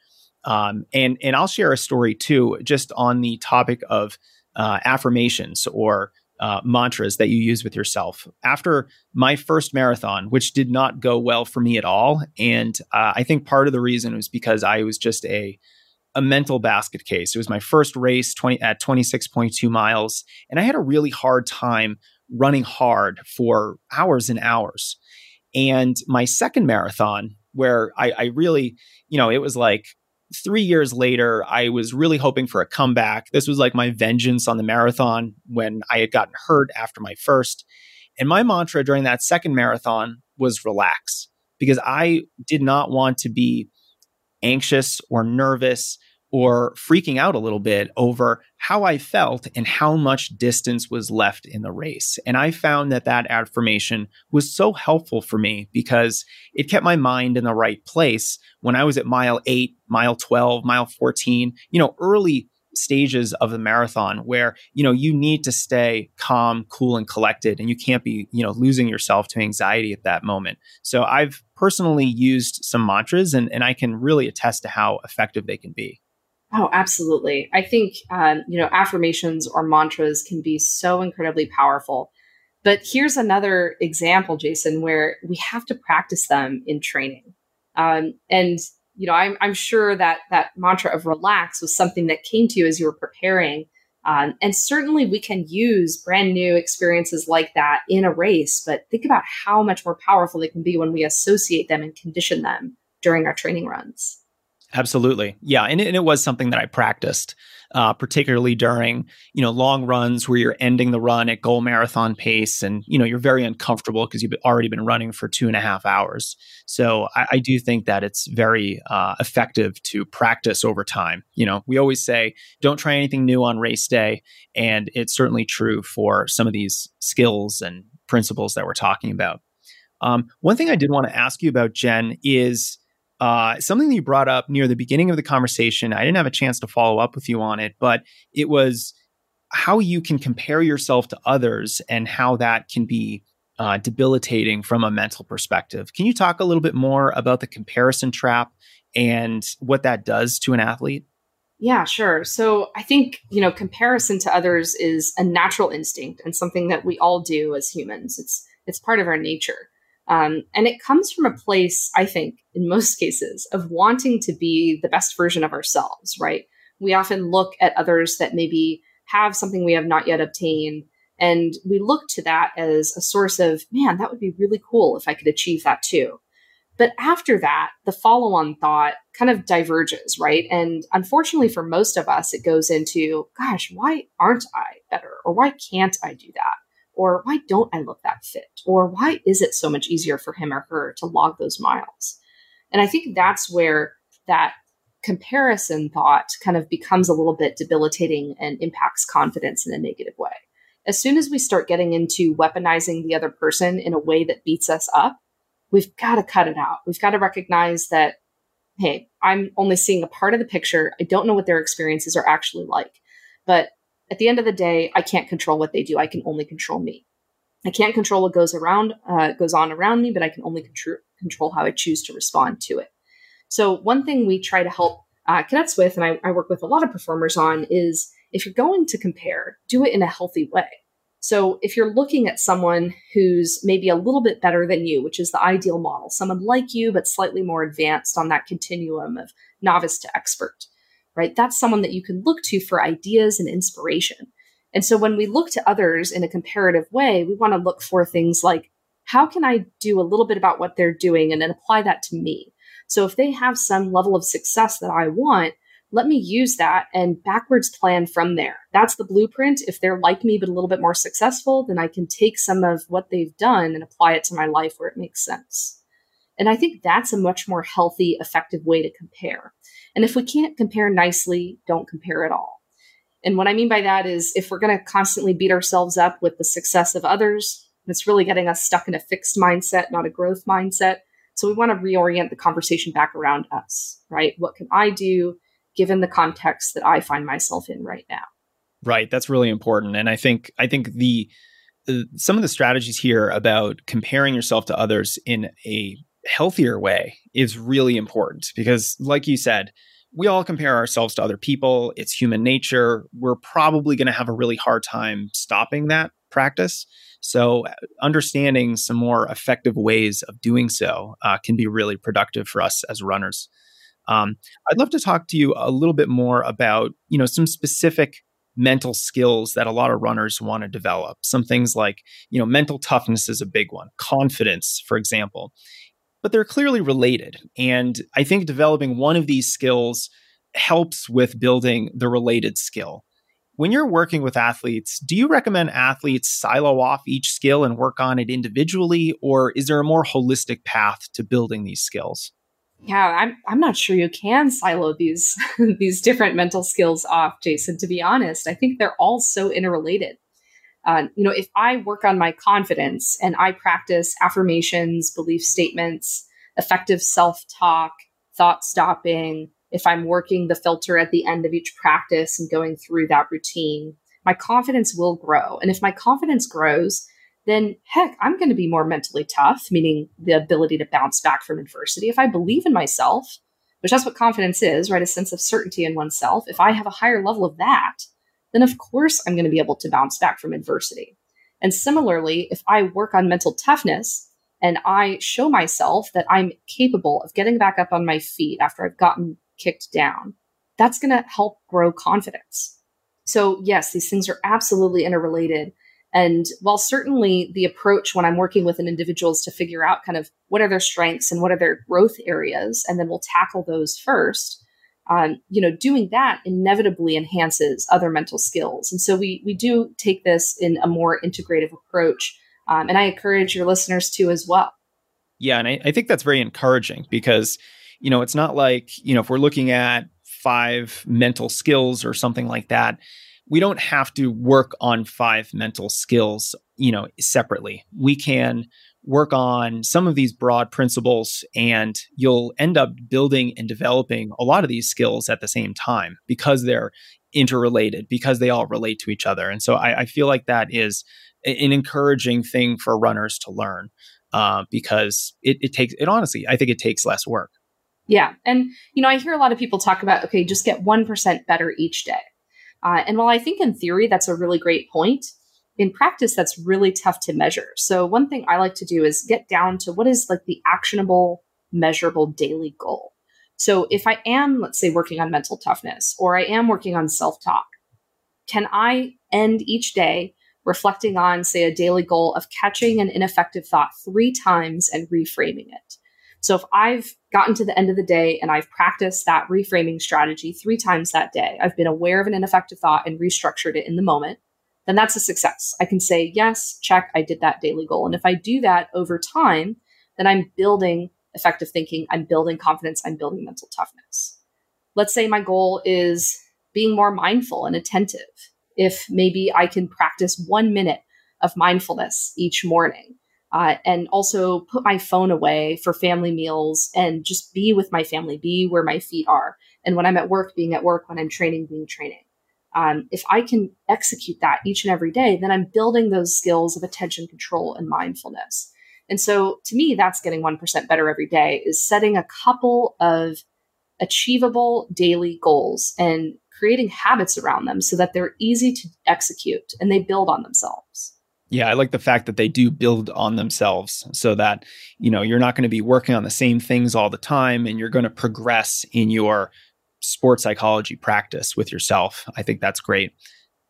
Um, and, and I'll share a story too, just on the topic of uh, affirmations or uh, mantras that you use with yourself. After my first marathon, which did not go well for me at all, and uh, I think part of the reason was because I was just a a mental basket case. It was my first race 20, at 26.2 miles, and I had a really hard time running hard for hours and hours. And my second marathon, where I, I really, you know, it was like three years later, I was really hoping for a comeback. This was like my vengeance on the marathon when I had gotten hurt after my first. And my mantra during that second marathon was relax because I did not want to be anxious or nervous or freaking out a little bit over how I felt and how much distance was left in the race. And I found that that affirmation was so helpful for me because it kept my mind in the right place when I was at mile eight, mile 12, mile 14, you know, early stages of the marathon where you know you need to stay calm cool and collected and you can't be you know losing yourself to anxiety at that moment so i've personally used some mantras and, and i can really attest to how effective they can be Oh, absolutely. I think, um, you know, affirmations or mantras can be so incredibly powerful. But here's another example, Jason, where we have to practice them in training. Um, and, you know, I'm, I'm sure that that mantra of relax was something that came to you as you were preparing Um, and certainly we can use brand new experiences like that in a race, but think about how much more powerful they can be when we associate them and condition them during our training runs. Absolutely. Yeah. And it, and it was something that I practiced, uh, particularly during, you know, long runs where you're ending the run at goal marathon pace and, you know, you're very uncomfortable because you've already been running for two and a half hours. So I, I do think that it's very uh, effective to practice over time. You know, we always say don't try anything new on race day. And it's certainly true for some of these skills and principles that we're talking about. Um, one thing I did want to ask you about, Jen, is uh, something that you brought up near the beginning of the conversation. I didn't have a chance to follow up with you on it, but it was how you can compare yourself to others and how that can be uh, debilitating from a mental perspective. Can you talk a little bit more about the comparison trap and what that does to an athlete? Yeah, sure. So I think, you know, comparison to others is a natural instinct and something that we all do as humans. It's it's part of our nature. Um, and it comes from a place, I think, in most cases, of wanting to be the best version of ourselves, right? We often look at others that maybe have something we have not yet obtained. And we look to that as a source of, man, that would be really cool if I could achieve that too. But after that, the follow on thought kind of diverges, right? And unfortunately for most of us, it goes into, gosh, why aren't I better? Or why can't I do that? Or why don't I look that fit? Or why is it so much easier for him or her to log those miles? And I think that's where that comparison thought kind of becomes a little bit debilitating and impacts confidence in a negative way. As soon as we start getting into weaponizing the other person in a way that beats us up, we've got to cut it out. We've got to recognize that, hey, I'm only seeing a part of the picture. I don't know what their experiences are actually like. But at the end of the day, I can't control what they do. I can only control me. I can't control what goes around, uh, goes on around me, but I can only contr- control how I choose to respond to it. So one thing we try to help uh, cadets with, and I, I work with a lot of performers on, is if you're going to compare, do it in a healthy way. So if you're looking at someone who's maybe a little bit better than you, which is the ideal model, someone like you, but slightly more advanced on that continuum of novice to expert, right? That's someone that you can look to for ideas and inspiration. And so when we look to others in a comparative way, we want to look for things like, how can I do a little bit about what they're doing and then apply that to me? So if they have some level of success that I want, let me use that and backwards plan from there. That's the blueprint. If they're like me, but a little bit more successful, then I can take some of what they've done and apply it to my life where it makes sense. And I think that's a much more healthy, effective way to compare. And if we can't compare nicely, don't compare at all. And what I mean by that is if we're going to constantly beat ourselves up with the success of others, it's really getting us stuck in a fixed mindset, not a growth mindset. So we want to reorient the conversation back around us, right? What can I do given the context that I find myself in right now? Right, that's really important and I think I think the uh, some of the strategies here about comparing yourself to others in a healthier way is really important because, like you said, we all compare ourselves to other people. It's human nature. We're probably going to have a really hard time stopping that practice. So, uh, understanding some more effective ways of doing so uh, can be really productive for us as runners. Um, I'd love to talk to you a little bit more about, you know, some specific mental skills that a lot of runners want to develop. Some things like, you know, mental toughness is a big one. Confidence, for example but they're clearly related. And I think developing one of these skills helps with building the related skill. When you're working with athletes, do you recommend athletes silo off each skill and work on it individually, or is there a more holistic path to building these skills? Yeah, I'm I'm not sure you can silo these these different mental skills off, Jason. To be honest, I think they're all so interrelated. Uh, you know, if I work on my confidence and I practice affirmations, belief statements, effective self talk, thought stopping, if I'm working the filter at the end of each practice and going through that routine, my confidence will grow. And if my confidence grows, then heck, I'm going to be more mentally tough, meaning the ability to bounce back from adversity. If I believe in myself, which that's what confidence is, right? A sense of certainty in oneself. If I have a higher level of that, then of course I'm going to be able to bounce back from adversity. And similarly, if I work on mental toughness and I show myself that I'm capable of getting back up on my feet after I've gotten kicked down, that's going to help grow confidence. So, yes, these things are absolutely interrelated. And while certainly the approach when I'm working with an individual is to figure out kind of what are their strengths and what are their growth areas, and then we'll tackle those first. Um, you know, doing that inevitably enhances other mental skills. And so we we do take this in a more integrative approach. Um, and I encourage your listeners to as well. Yeah, and I, I think that's very encouraging because, you know, it's not like, you know, if we're looking at five mental skills or something like that, we don't have to work on five mental skills, you know, separately. We can work on some of these broad principles and you'll end up building and developing a lot of these skills at the same time because they're interrelated, because they all relate to each other. And so I, I feel like that is an encouraging thing for runners to learn uh, because it, it takes, it honestly, I think it takes less work. Yeah. And, you know, I hear a lot of people talk about, okay, just get 1% better each day. Uh, and while I think in theory that's a really great point, in practice that's really tough to measure. So one thing I like to do is get down to what is like the actionable, measurable daily goal. So if I am, let's say, working on mental toughness or I am working on self talk, can I end each day reflecting on, say, a daily goal of catching an ineffective thought three times and reframing it? So if I've gotten to the end of the day and I've practiced that reframing strategy three times that day, I've been aware of an ineffective thought and restructured it in the moment, then that's a success. I can say, yes, check, I did that daily goal. And if I do that over time, then I'm building effective thinking, I'm building confidence, I'm building mental toughness. Let's say my goal is being more mindful and attentive. If maybe I can practice one minute of mindfulness each morning, uh, and also put my phone away for family meals and just be with my family, be where my feet are. And when I'm at work, being at work, when I'm training, being training. Um, if I can execute that each and every day, then I'm building those skills of attention control and mindfulness. And so to me, that's getting 1% better every day is setting a couple of achievable daily goals and creating habits around them so that they're easy to execute and they build on themselves. Yeah, I like the fact that they do build on themselves so that, you know, you're not going to be working on the same things all the time and you're going to progress in your sports psychology practice with yourself. I think that's great.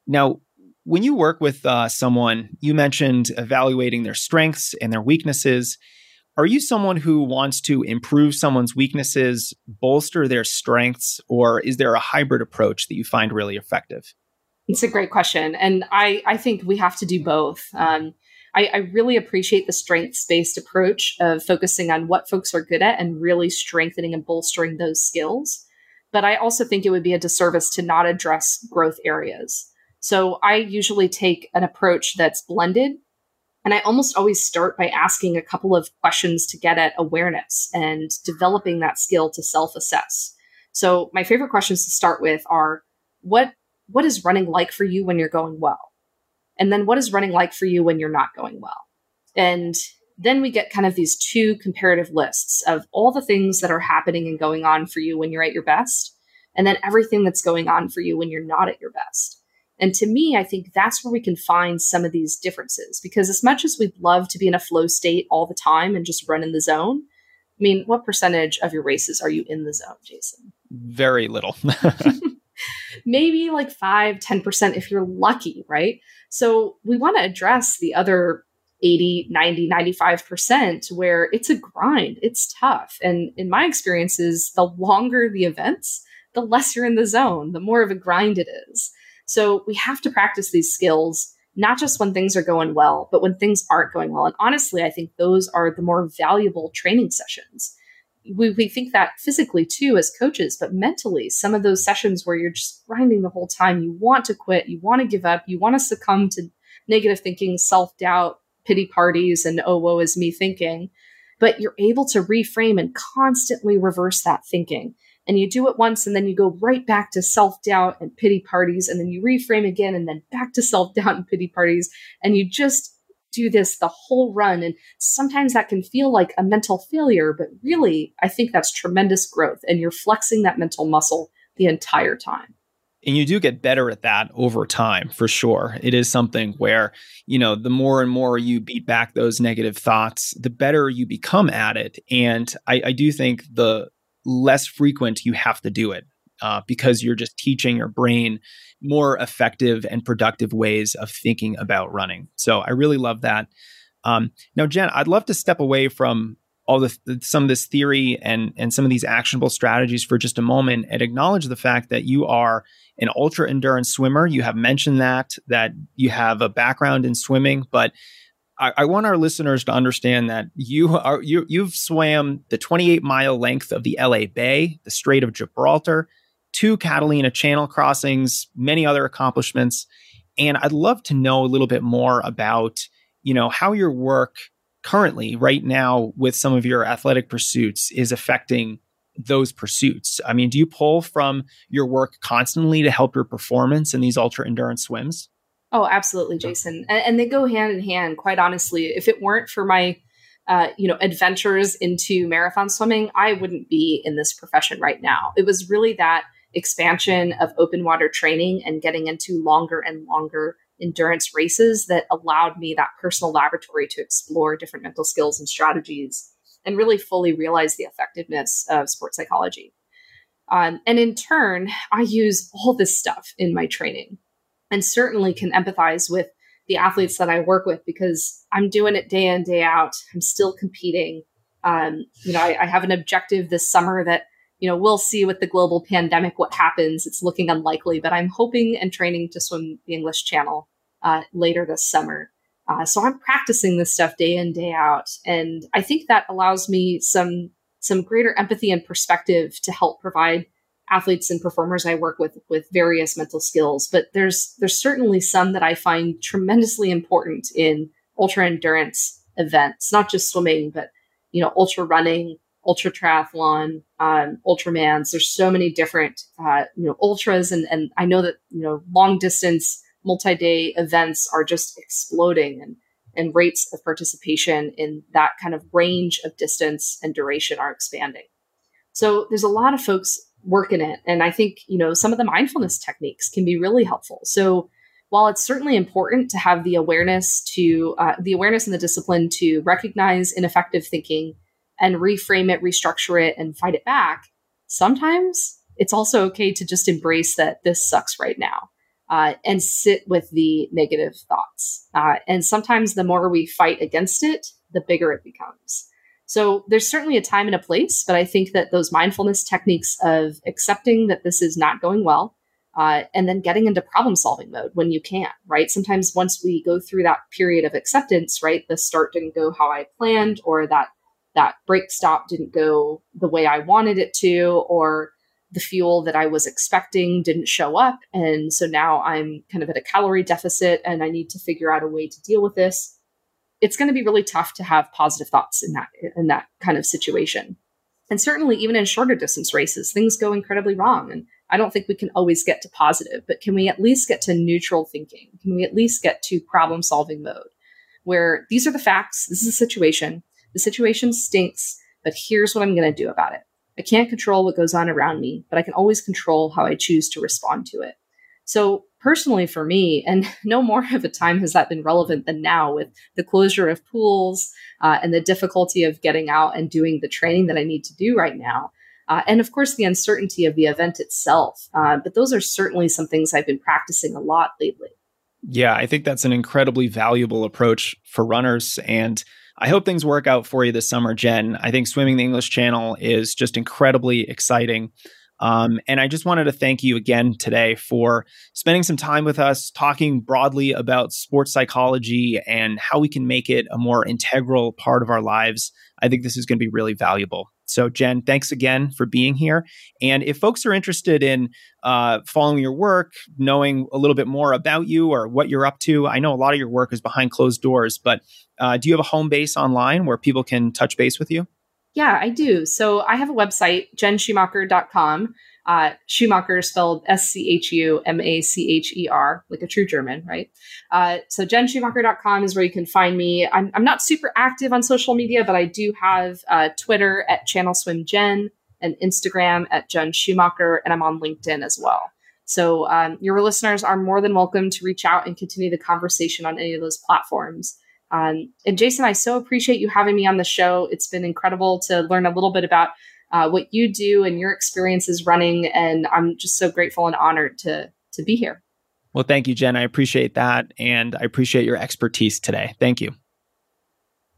Now, when you work with uh, someone, you mentioned evaluating their strengths and their weaknesses. Are you someone who wants to improve someone's weaknesses, bolster their strengths, or is there a hybrid approach that you find really effective? It's a great question. And I, I think we have to do both. Um, I, I really appreciate the strengths based approach of focusing on what folks are good at and really strengthening and bolstering those skills. But I also think it would be a disservice to not address growth areas. So I usually take an approach that's blended. And I almost always start by asking a couple of questions to get at awareness and developing that skill to self assess. So my favorite questions to start with are what what is running like for you when you're going well? And then what is running like for you when you're not going well? And then we get kind of these two comparative lists of all the things that are happening and going on for you when you're at your best, and then everything that's going on for you when you're not at your best. And to me, I think that's where we can find some of these differences because as much as we'd love to be in a flow state all the time and just run in the zone, I mean, what percentage of your races are you in the zone, Jason? Very little. maybe like 5, 10% if you're lucky, right? So we want to address the other 80, 90, 95% where it's a grind, it's tough. And in my experiences, the longer the events, the less you're in the zone, the more of a grind it is. So we have to practice these skills, not just when things are going well, but when things aren't going well. And honestly, I think those are the more valuable training sessions we, we think that physically too as coaches, but mentally, some of those sessions where you're just grinding the whole time, you want to quit, you want to give up, you want to succumb to negative thinking, self doubt, pity parties, and oh, woe is me thinking. But you're able to reframe and constantly reverse that thinking. And you do it once, and then you go right back to self doubt and pity parties, and then you reframe again, and then back to self doubt and pity parties. And you just do this the whole run. And sometimes that can feel like a mental failure, but really, I think that's tremendous growth. And you're flexing that mental muscle the entire time. And you do get better at that over time, for sure. It is something where, you know, the more and more you beat back those negative thoughts, the better you become at it. And I, I do think the less frequent you have to do it uh, because you're just teaching your brain more effective and productive ways of thinking about running. So I really love that. Um, now, Jen, I'd love to step away from all the some of this theory and and some of these actionable strategies for just a moment and acknowledge the fact that you are an ultra endurance swimmer. You have mentioned that that you have a background in swimming, but I, I, want our listeners to understand that you are you you've swam the 28 mile length of the LA Bay, the Strait of Gibraltar, two Catalina Channel crossings, many other accomplishments, and I'd love to know a little bit more about you know how your work currently right now with some of your athletic pursuits is affecting those pursuits. I mean, do you pull from your work constantly to help your performance in these ultra endurance swims? Oh, absolutely, Jason. And, and, they go hand in hand, quite honestly. If it weren't for my uh, you know, adventures into marathon swimming, I wouldn't be in this profession right now. It was really that expansion of open water training and getting into longer and longer endurance races that allowed me that personal laboratory to explore different mental skills and strategies and really fully realize the effectiveness of sports psychology. Um, and in turn, I use all this stuff in my training and certainly can empathize with the athletes that I work with because I'm doing it day in, day out. I'm still competing. Um, you know, I, I have an objective this summer that, you know, we'll see with the global pandemic what happens. It's looking unlikely, but I'm hoping and training to swim the English Channel uh, later this summer. Uh, so I'm practicing this stuff day in day out, and I think that allows me some some greater empathy and perspective to help provide athletes and performers I work with with various mental skills. But there's there's certainly some that I find tremendously important in ultra endurance events, not just swimming, but you know, ultra running, ultra triathlon, um, ultramans. There's so many different uh, you know ultras, and and I know that you know long distance multi-day events are just exploding and and rates of participation in that kind of range of distance and duration are expanding. So there's a lot of folks working it and I think, you know, some of the mindfulness techniques can be really helpful. So while it's certainly important to have the awareness to uh, the awareness and the discipline to recognize ineffective thinking and reframe it, restructure it, and fight it back, sometimes it's also okay to just embrace that this sucks right now uh, and sit with the negative thoughts. Uh, and sometimes the more we fight against it, the bigger it becomes. So there's certainly a time and a place, but I think that those mindfulness techniques of accepting that this is not going well, uh, and then getting into problem solving mode when you can, right? Sometimes once we go through that period of acceptance, right, the start didn't go how I planned, or that that break stop didn't go the way I wanted it to, or the fuel that I was expecting didn't show up. And so now I'm kind of at a calorie deficit and I need to figure out a way to deal with this. It's going to be really tough to have positive thoughts in that in that kind of situation. And certainly even in shorter distance races, things go incredibly wrong. And I don't think we can always get to positive, but can we at least get to neutral thinking? Can we at least get to problem solving mode where these are the facts, this is a situation, the situation stinks, but here's what I'm going to do about it. I can't control what goes on around me, but I can always control how I choose to respond to it. So, personally, for me, and no more of a time has that been relevant than now with the closure of pools uh, and the difficulty of getting out and doing the training that I need to do right now. Uh, and of course, the uncertainty of the event itself. Uh, but those are certainly some things I've been practicing a lot lately. Yeah, I think that's an incredibly valuable approach for runners. And I hope things work out for you this summer, Jen. I think swimming the English Channel is just incredibly exciting. Um, and I just wanted to thank you again today for spending some time with us, talking broadly about sports psychology and how we can make it a more integral part of our lives. I think this is going to be really valuable. So, Jen, thanks again for being here. And if folks are interested in uh, following your work, knowing a little bit more about you or what you're up to, I know a lot of your work is behind closed doors, but uh, do you have a home base online where people can touch base with you? Yeah, I do. So I have a website, jenschumacher.com. Uh, Schumacher spelled S C H U M A C H E R, like a true German, right? Uh, so jenschumacher.com is where you can find me. I'm, I'm not super active on social media, but I do have uh, Twitter at Channel Swim Jen and Instagram at Jen Schumacher, and I'm on LinkedIn as well. So um, your listeners are more than welcome to reach out and continue the conversation on any of those platforms. Um, and Jason, I so appreciate you having me on the show. It's been incredible to learn a little bit about uh, what you do and your experiences running. And I'm just so grateful and honored to to be here. Well, thank you, Jen. I appreciate that. And I appreciate your expertise today. Thank you.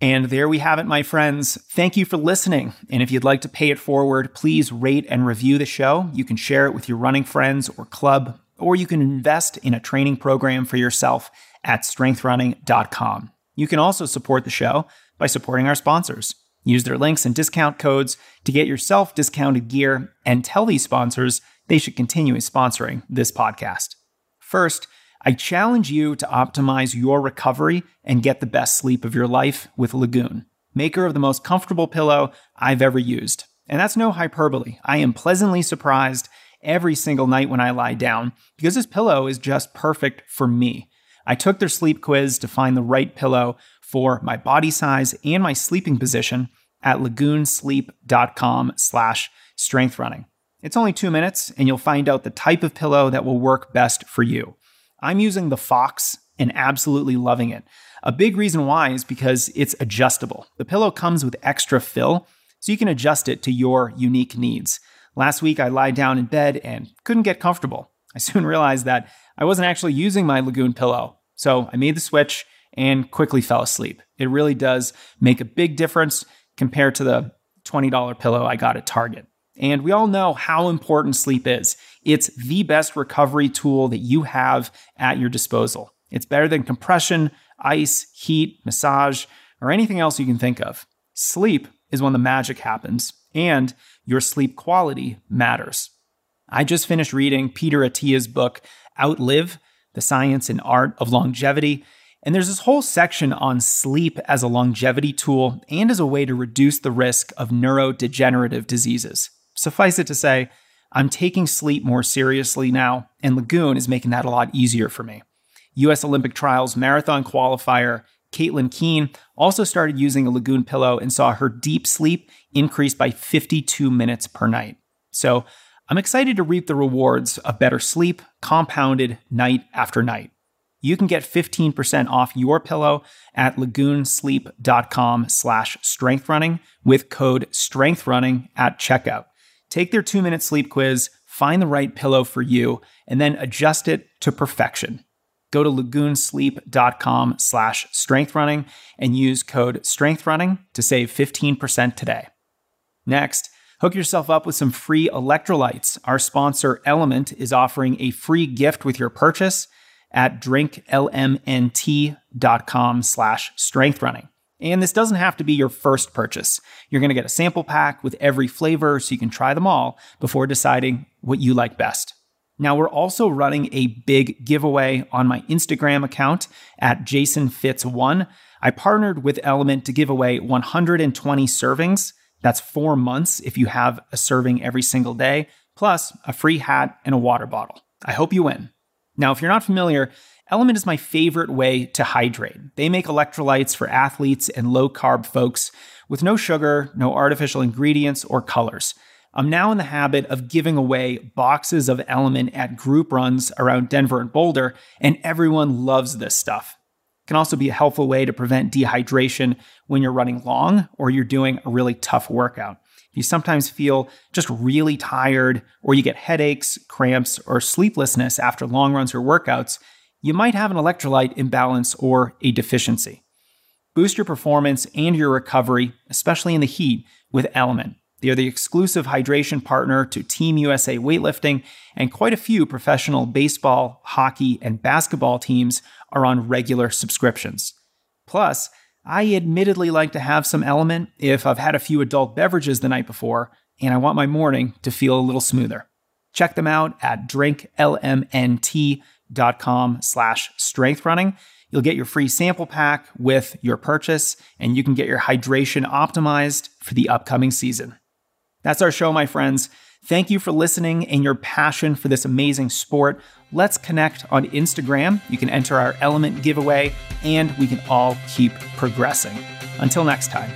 And there we have it, my friends. Thank you for listening. And if you'd like to pay it forward, please rate and review the show. You can share it with your running friends or club, or you can invest in a training program for yourself at strengthrunning.com. You can also support the show by supporting our sponsors. Use their links and discount codes to get yourself discounted gear and tell these sponsors they should continue sponsoring this podcast. First, I challenge you to optimize your recovery and get the best sleep of your life with Lagoon, maker of the most comfortable pillow I've ever used. And that's no hyperbole. I am pleasantly surprised every single night when I lie down because this pillow is just perfect for me. I took their sleep quiz to find the right pillow for my body size and my sleeping position at lagoonsleep.com slash strengthrunning. It's only two minutes and you'll find out the type of pillow that will work best for you. I'm using the Fox and absolutely loving it. A big reason why is because it's adjustable. The pillow comes with extra fill, so you can adjust it to your unique needs. Last week, I lied down in bed and couldn't get comfortable. I soon realized that I wasn't actually using my Lagoon pillow, so I made the switch and quickly fell asleep. It really does make a big difference compared to the $20 pillow I got at Target. And we all know how important sleep is. It's the best recovery tool that you have at your disposal. It's better than compression, ice, heat, massage, or anything else you can think of. Sleep is when the magic happens, and your sleep quality matters. I just finished reading Peter Attia's book, Outlive The Science and Art of Longevity. And there's this whole section on sleep as a longevity tool and as a way to reduce the risk of neurodegenerative diseases. Suffice it to say, I'm taking sleep more seriously now, and Lagoon is making that a lot easier for me. US Olympic Trials marathon qualifier Caitlin Keen also started using a Lagoon pillow and saw her deep sleep increase by 52 minutes per night. So I'm excited to reap the rewards of better sleep compounded night after night. You can get 15% off your pillow at lagoonsleep.com slash strengthrunning with code strengthrunning at checkout. Take their two minute sleep quiz, find the right pillow for you, and then adjust it to perfection. Go to lagoonsleep.com slash strengthrunning and use code strengthrunning to save 15% today. Next, hook yourself up with some free electrolytes. Our sponsor, Element, is offering a free gift with your purchase at drinklmnt.com slash strengthrunning. And this doesn't have to be your first purchase. You're going to get a sample pack with every flavor so you can try them all before deciding what you like best. Now, we're also running a big giveaway on my Instagram account at jasonfitz1. I partnered with Element to give away 120 servings. That's four months if you have a serving every single day, plus a free hat and a water bottle. I hope you win. Now, if you're not familiar, Element is my favorite way to hydrate. They make electrolytes for athletes and low carb folks with no sugar, no artificial ingredients, or colors. I'm now in the habit of giving away boxes of Element at group runs around Denver and Boulder, and everyone loves this stuff. It can also be a helpful way to prevent dehydration when you're running long or you're doing a really tough workout. You sometimes feel just really tired, or you get headaches, cramps, or sleeplessness after long runs or workouts, you might have an electrolyte imbalance or a deficiency. Boost your performance and your recovery, especially in the heat, with Element. They are the exclusive hydration partner to Team USA Weightlifting, and quite a few professional baseball, hockey, and basketball teams are on regular subscriptions. Plus, I admittedly like to have some Element if I've had a few adult beverages the night before and I want my morning to feel a little smoother. Check them out at drinklmnt.com com slash strength running. You'll get your free sample pack with your purchase, and you can get your hydration optimized for the upcoming season. That's our show, my friends. Thank you for listening and your passion for this amazing sport. Let's connect on Instagram. You can enter our element giveaway, and we can all keep progressing. Until next time.